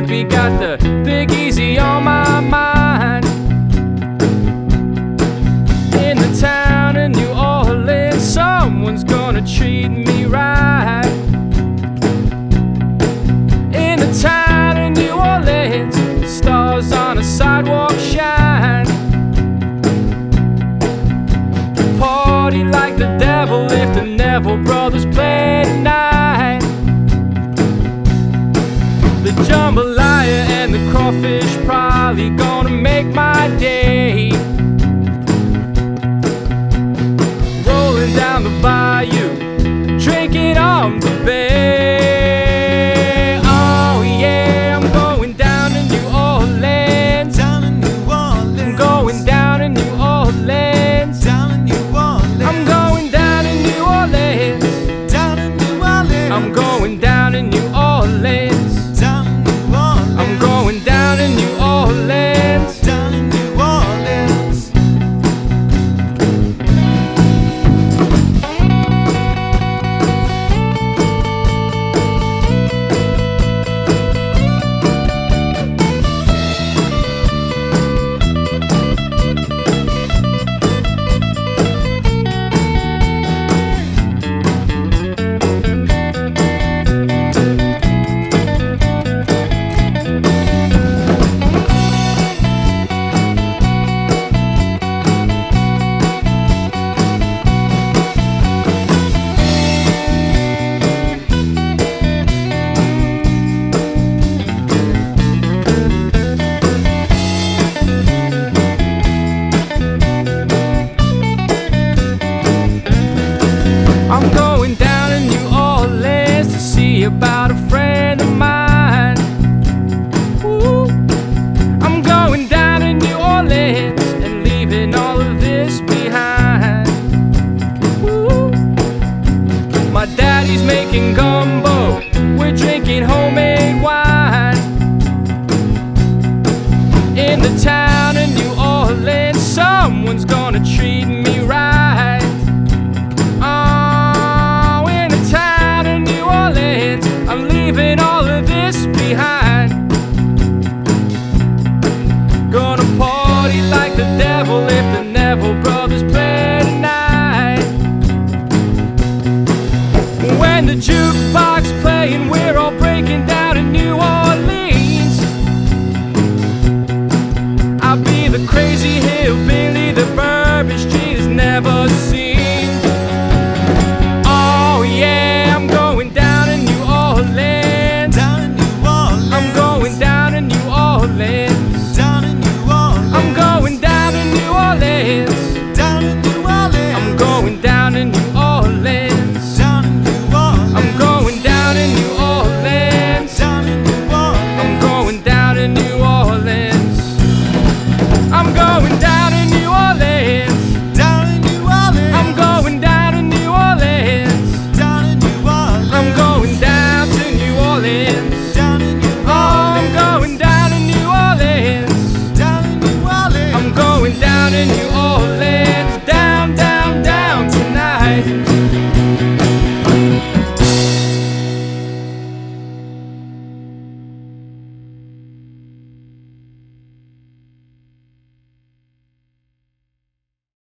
Mississippi, got the Big Easy on my mind. In the town of New Orleans, someone's gonna treat me right. In the town of New Orleans, stars on a sidewalk shine. Party like the devil if the Neville brothers probably gonna make my day. Rolling down the bayou, drinking on the bay. Oh yeah, I'm going down to New Orleans. Down in New I'm going down to New Orleans. Down in New Orleans. I'm going down to New Orleans. down in New Orleans. I'm going down to New Orleans. About a friend of mine. Ooh. I'm going down to New Orleans and leaving all of this behind. Ooh. My daddy's making gumbo, we're drinking homemade wine. In the town of New Orleans, someone's gonna treat me